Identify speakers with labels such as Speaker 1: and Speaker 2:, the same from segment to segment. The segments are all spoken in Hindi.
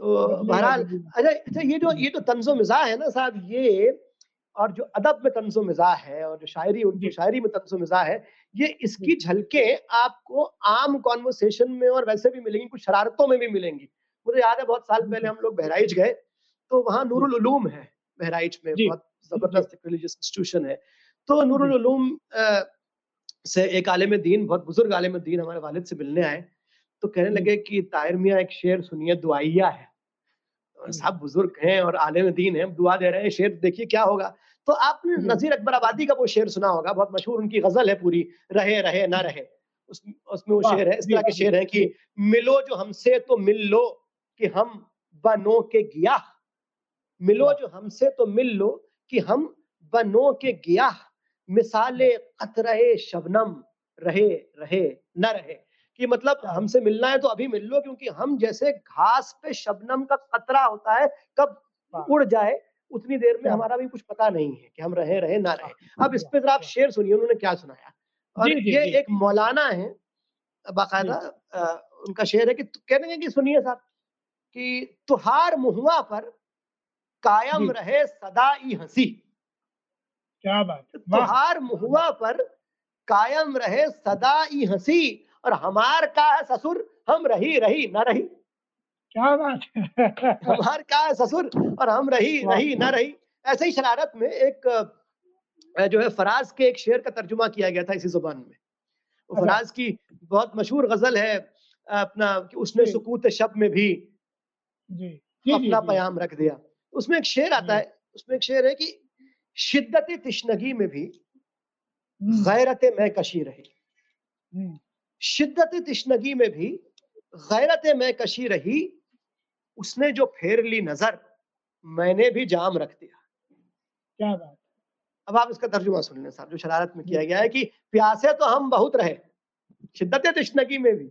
Speaker 1: तो बहरहाल अच्छा अच्छा ये जो ये जो तंज़ो मिजा है ना साहब ये और जो अदब में तंज़ो मिजा है और जो शायरी उनकी शायरी में तंज़ो मिजा है, ये इसकी झलके आपको आम कॉन्वर्सेशन में और वैसे भी मिलेंगी, कुछ शरारतों में भी मिलेंगी। मुझे याद है बहुत साल पहले हम लोग बहराइच गए, तो वहाँ नूरुल उलूम है, बहराइच में बहुत ज़बरदस्त रिलीजियस इंस्टीट्यूशन है। तो नूरुल उलूम से एक आलिम दीन, बहुत बुज़ुर्ग आलिम दीन हमारे वालिद से मिलने आए, तो कहने लगे कि ताहिर मियाँ एक शेर सुनिए दुआइया है। साहब बुज़ुर्ग हैं और आलिम दीन हैं, दुआ दे रहे हैं, शेर देखिए क्या होगा। तो आपने नज़ीर अकबर आबादी का वो शेर सुना होगा, बहुत मशहूर उनकी गज़ल है पूरी, रहे रहे ना रहे। उस उसमें वो शेर है, इस तरह के शेर हैं कि मिलो जो हमसे तो मिल लो कि हम बनो के गियाह। मिलो जो हमसे तो मिल लो कि हम बनो के गियाह। मिसाले कतरे शबनम रहे रहे न रहे। कि मतलब हमसे मिलना है तो अभी मिल लो क्योंकि हम जैसे घास पे शबनम का कतरा होता है, कब उड़ जाए उतनी देर में हमारा भी कुछ पता नहीं है कि हम रहे रहे ना रहे। अब इस पे ज़रा आप शेर सुनिए उन्होंने क्या सुनाया। और
Speaker 2: जी,
Speaker 1: ये
Speaker 2: जी।
Speaker 1: एक मौलाना हैं, बाकायदा उनका शेर है कि कहने कि सुनिए साहब कि तुहार मुहुआ पर कायम रहे सदा ई हँसी।
Speaker 2: क्या बात
Speaker 1: तुहार मुहुआ पर कायम रहे सदा ई हँसी और हमार का ससुर हम रही रही न रही।
Speaker 2: क्या बात
Speaker 1: हमार का ससुर और हम रही रही न रही। ऐसे ही शरारत में एक जो है फराज़ के एक शेर का तर्जुमा किया गया था इसी ज़ुबान में।
Speaker 2: अच्छा।
Speaker 1: फराज़ की बहुत मशहूर गज़ल है अपना कि उसने सुकूत शब में भी
Speaker 2: जी। जी,
Speaker 1: अपना। पयाम रख दिया। उसमें एक शेर आता है, उसमें एक शेर है कि शिद्दत तिश्नगी में भी गैरत मैं कशी रही। शिद्दत तिश्नगी में भी गैरत मैं कशी रही, उसने जो फेर ली नज़र, मैंने भी जाम रख दिया।
Speaker 2: क्या बात!
Speaker 1: अब आप इसका तर्जुमा सुन लें साहब, जो शरारत में किया गया है कि प्यासे तो हम बहुत रहे, शिद्दत तिश्नगी में भी,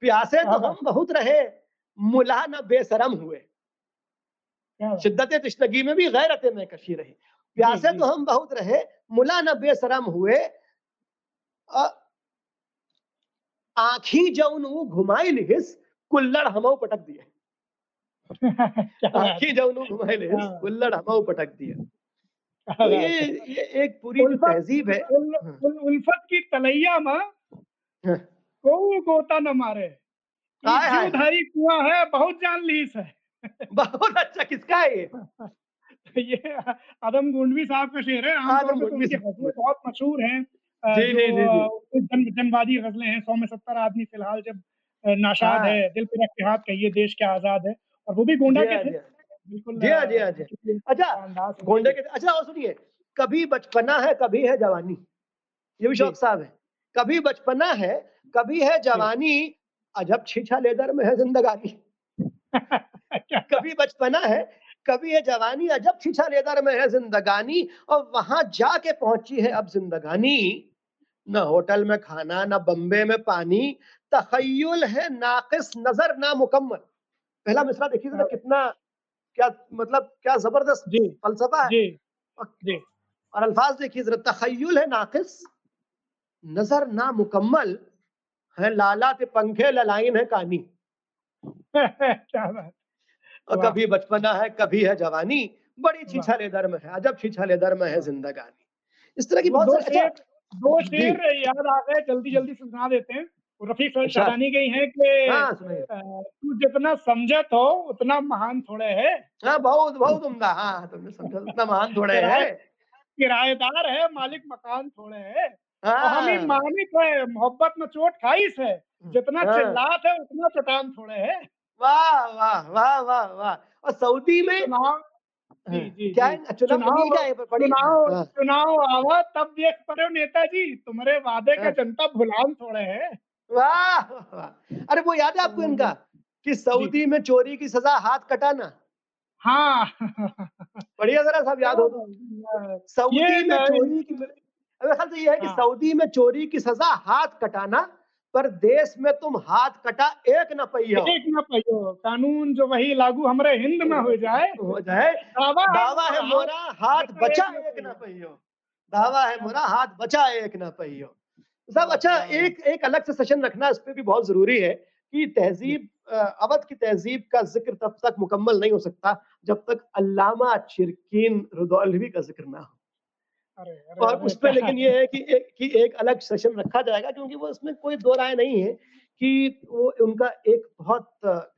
Speaker 1: प्यासे तो हम बहुत रहे, मुला न बेसरम हुए। शिद्दत तिश्नगी में भी गैरत में कशी रही। प्यासे तो हम बहुत रहे, मुला न बेसरम हुए। आँखी जौन घुमाइल हिस, कुल्हड़ हमहू पटक दिए। आँखी! जौन घुमाइल हिस,
Speaker 2: हाँ।
Speaker 1: कुल्हड़ पटक दिए। तो ये ये एक पूरी तहज़ीब है
Speaker 2: उल
Speaker 1: हाँ।
Speaker 2: उल उल्फत की तलैया में
Speaker 1: हाँ।
Speaker 2: कोऊ गोता न मारे। जीवधारी कुआँ है, बहुत जान लीस है।
Speaker 1: बहुत अच्छा, किसका है ये?
Speaker 2: ये आदम गोंडवी साहब का शेर है,
Speaker 1: आदम
Speaker 2: तो
Speaker 1: गोंडवी साहब।
Speaker 2: बहुत मशहूर हैं।
Speaker 1: जी,
Speaker 2: जी,
Speaker 1: जी, जी।
Speaker 2: जन जनवादी गज़लें हैं, 100 में 70 आदमी फ़िलहाल जब नाशाद
Speaker 1: हाँ।
Speaker 2: है, दिल पे रख के हाथ कहिए देश क्या आज़ाद है। और वो भी गोंडा के
Speaker 1: हाँ,
Speaker 2: थे।
Speaker 1: हाँ।
Speaker 2: बिल्कुल
Speaker 1: जी हाँ, जी हाँ, जी। अच्छा, गोंडे के अच्छा और सुनिए, कभी बचपना है, कभी है जवानी। ये भी शौक़ साहब हैं। कभी बचपना है, कभी है जवानी, अजब छीछा लेदर में है ज़िंदगानी। कभी बचपना है, कभी है जवानी, अजब छीछा लेदर में है ज़िंदगानी और वहाँ जाके पहुँची है अब ज़िंदगानी। न होटल में खाना, न बम्बे में पानी, तख़य्युल है नाक़िस नज़र नामुकम्मल। पहला मिसरा देखिए ज़रा कितना क्या मतलब क्या ज़बरदस्त फ़लसफ़ा है।
Speaker 2: जी। जी।
Speaker 1: और अल्फ़ाज़ देखिए ज़रा तख़य्युल है नाक़िस, नज़र नामुकम्मल, है लालात पंखे ललाइन है कानी। और कभी बचपना है, कभी है जवानी, बड़ी! छीछा लेदर में है, अजब छीछा लेदर में है! ज़िंदगानी। इस तरह की बहुत
Speaker 2: 2
Speaker 1: सारी
Speaker 2: शेर 2
Speaker 1: जी।
Speaker 2: शेर याद आ गए, जल्दी-जल्दी सुना देते हैं। वो रफ़ी श के ही हैं कि
Speaker 1: हाँ,
Speaker 2: तू जितना समझत हो, उतना महान थोड़े है।
Speaker 1: हाँ, बहुत बहुत उम्दा। हाँ, तुमने समझा उतना महान थोड़े है।
Speaker 2: किराएदार है, मालिक मकान थोड़े है। हम ही
Speaker 1: हाँ।
Speaker 2: मालिक है, मोहब्बत में चोट खाइस है। जितना
Speaker 1: हाँ।
Speaker 2: चिल्लात है, उतना चटान थोड़े है।
Speaker 1: वाह, वाह, वाह, वाह, वाह! और सऊदी में
Speaker 2: चुनाव
Speaker 1: हाँ? चुनाव है?
Speaker 2: आवा तब देख पड़ो नेताजी, तुम्हारे वादे का
Speaker 1: हाँ।
Speaker 2: जनता भुलान थोड़े है।
Speaker 1: वाह! अरे वो याद है आपको इनका कि सऊदी में चोरी की सज़ा हाथ कटाना?
Speaker 2: हाँ।
Speaker 1: बढ़िया ज़रा साहब याद हो तो। सऊदी में चोरी की मेरे ख्याल से ये है कि। सऊदी में चोरी की सज़ा हाथ कटाना, पर देश में तुम हाथ कटा एक न पइहो।
Speaker 2: एक न पइहो, कानून जो वही लागू हमरे हिंद में हो जाए।
Speaker 1: हो जाए,
Speaker 2: दावा
Speaker 1: दावा है मोरा हाथ बचा
Speaker 2: एक न। पइहो।
Speaker 1: दावा है मोरा हाथ बचा एक न पइहो। साहब अच्छा! एक एक अलग से सेशन रखना इस पे भी बहुत ज़रूरी है कि तहज़ीब अवध की तहज़ीब का ज़िक्र तब तक मुकम्मल नहीं हो सकता, जब तक अल्लामा शिरकीन रुदौलवी का ज़िक्र ना हो। और
Speaker 2: अरे!
Speaker 1: उसपे लेकिन ये है कि एक कि एक अलग सेशन रखा जाएगा क्योंकि वो उसमें कोई दो राय नहीं है कि वो उनका एक बहुत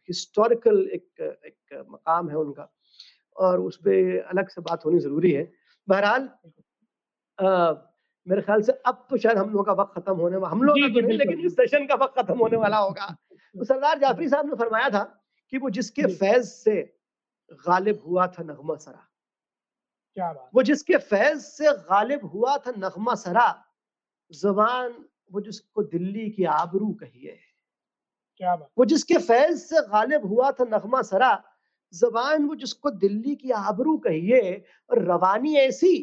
Speaker 1: हिस्टोरिकल एक एक मकाम है उनका और उसपे अलग से बात होनी ज़रूरी है। बहरहाल मेरे ख़्याल से अब तो शायद हम लोगों का वक़्त ख़त्म होने वा हम लोग का तो नहीं लेकिन इस सेशन का वक़्त ख़त्म होने वाला होगा। तो सरदार जाफ़री साहब ने फरमाया था कि वो जिसके फैज़ से गालिब हुआ था नग़मा सरा।
Speaker 2: क्या बात!
Speaker 1: वो जिसके फैज़ से गालिब हुआ था नग़मा सरा, ज़ुबान वो जिसको दिल्ली की आबरू कहिए।
Speaker 2: क्या बात!
Speaker 1: वो जिसके फैज़ से गालिब हुआ था नग़मा सरा, ज़ुबान वो जिसको दिल्ली की आबरू कहिए और रवानी ऐसी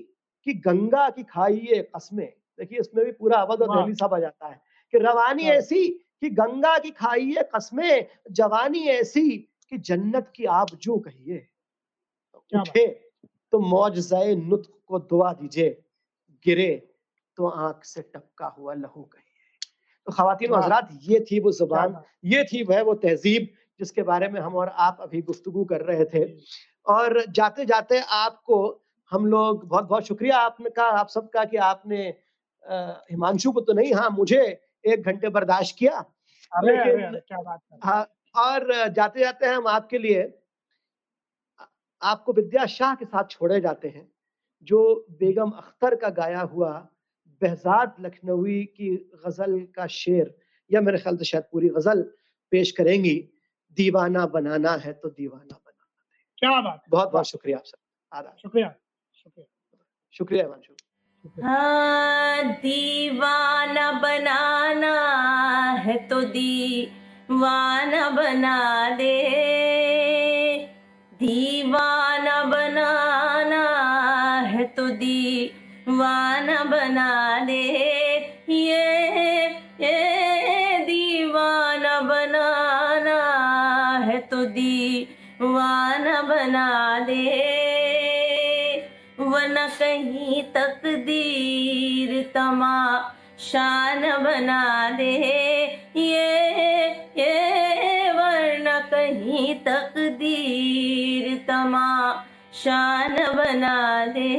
Speaker 1: कि गंगा की खाइए कस्में। देखिए इसमें भी पूरा अवध और! दहली सब आ जाता है कि रवानी ऐसी कि गंगा की खाइए कस्में, जवानी ऐसी कि जन्नत की आबजू कहिए।
Speaker 2: क्या बात!
Speaker 1: उठे तो मौजज़ाए नुत्क़ को दुआ दीजिए, गिरे तो आँख से टपका हुआ लहू कहिए। तो
Speaker 2: वाह!
Speaker 1: हज़रात ये थी वो ज़ुबान, ये थी वह वो तहज़ीब जिसके बारे में हम और आप अभी गुफ्तगू कर रहे थे। और जाते-जाते आपको हम लोग बहुत-बहुत शुक्रिया आपने का आप सबका कि आपने हिमांशु को तो नहीं हाँ, मुझे एक घंटे बर्दाश्त किया। लेकिन
Speaker 2: हाँ,
Speaker 1: और जाते-जाते हम आपके लिए आपको विद्या शाह के साथ छोड़े जाते हैं, जो बेगम अख्तर का गाया हुआ बेहज़ाद लखनवी की ग़ज़ल का शेर या मेरे ख़्याल से शायद पूरी ग़ज़ल पेश करेंगी, दीवाना बनाना है तो दीवाना बनाना दे।
Speaker 2: क्या बात है!
Speaker 1: बहुत-बहुत शुक्रिया आप सबका। आदाब।
Speaker 2: शुक्रिया, शुक्रिया।
Speaker 1: शुक्रिया हिमांशु।
Speaker 2: शुक्रिया।
Speaker 3: हाँ, दीवाना बनाना है तो दीवाना बना दे है तो दीवाना बना दे वरना कहीं तकदीर तमाशान बना दे। ये ये, वरना कहीं तकदीर तमाशान बना दे।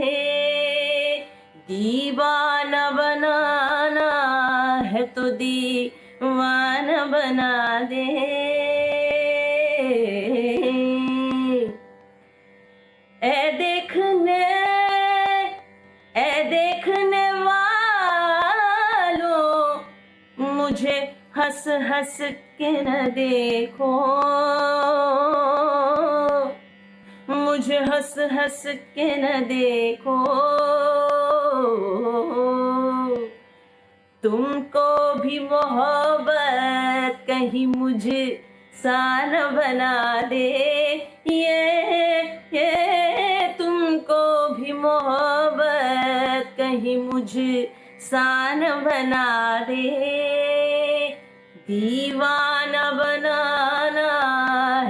Speaker 3: दीवाना बनाना है तो दीवाना बना दे। मुझे हंस हंस के न देखो। मुझे हंस हंस के न देखो। तुमको भी मोहब्बत कहीं मुझे सान बना दे। ये ये, तुमको भी मोहब्बत कहीं मुझे सान बना दे। दीवाना बनाना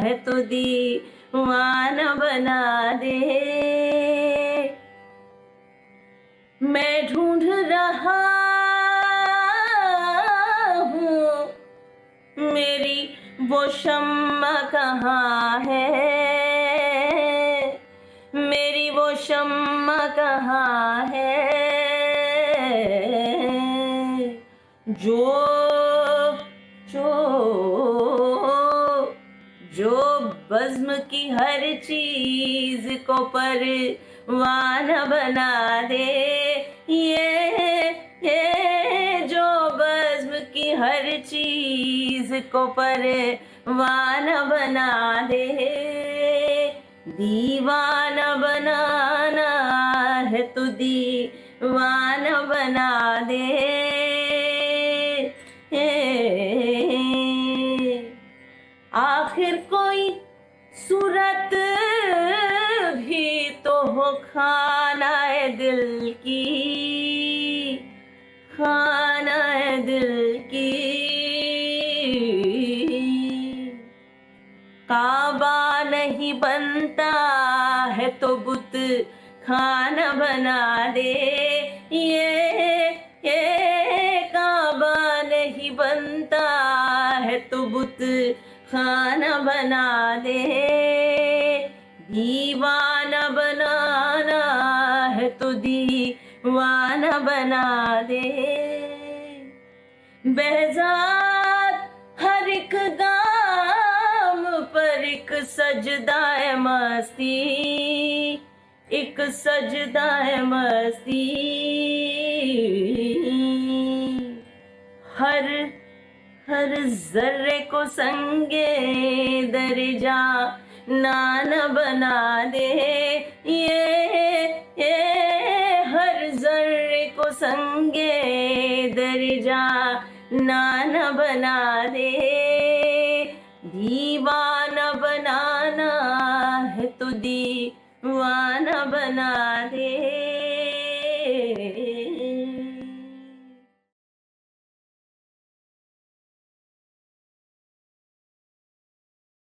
Speaker 3: है तो दीवाना बना दे। मैं ढूंढ रहा हूँ, मेरी वो शम्मा कहाँ है? मेरी वो शम्मा कहाँ है? जो बज्म की हर चीज़ को परवाना बना दे। ये ये जो बज्म की हर चीज़ को परवाना बना दे। दीवाना बनाना है तो दीवाना बना दे। की, खाना है दिल की। काबा नहीं बनता है तो बुत खाना बना दे। ये ये काबा नहीं बनता है तो बुत खाना बना दे। दीवाना बना दे बेजात हर एक गाम पर एक सजदा है मस्ती, एक सजदा है मस्ती। हर हर जर्रे को संगे दर्जा नान बना दे। ये ये संगे दर्जा नाना बना दे। दीवाना बनाना है तो दीवाना बना दे।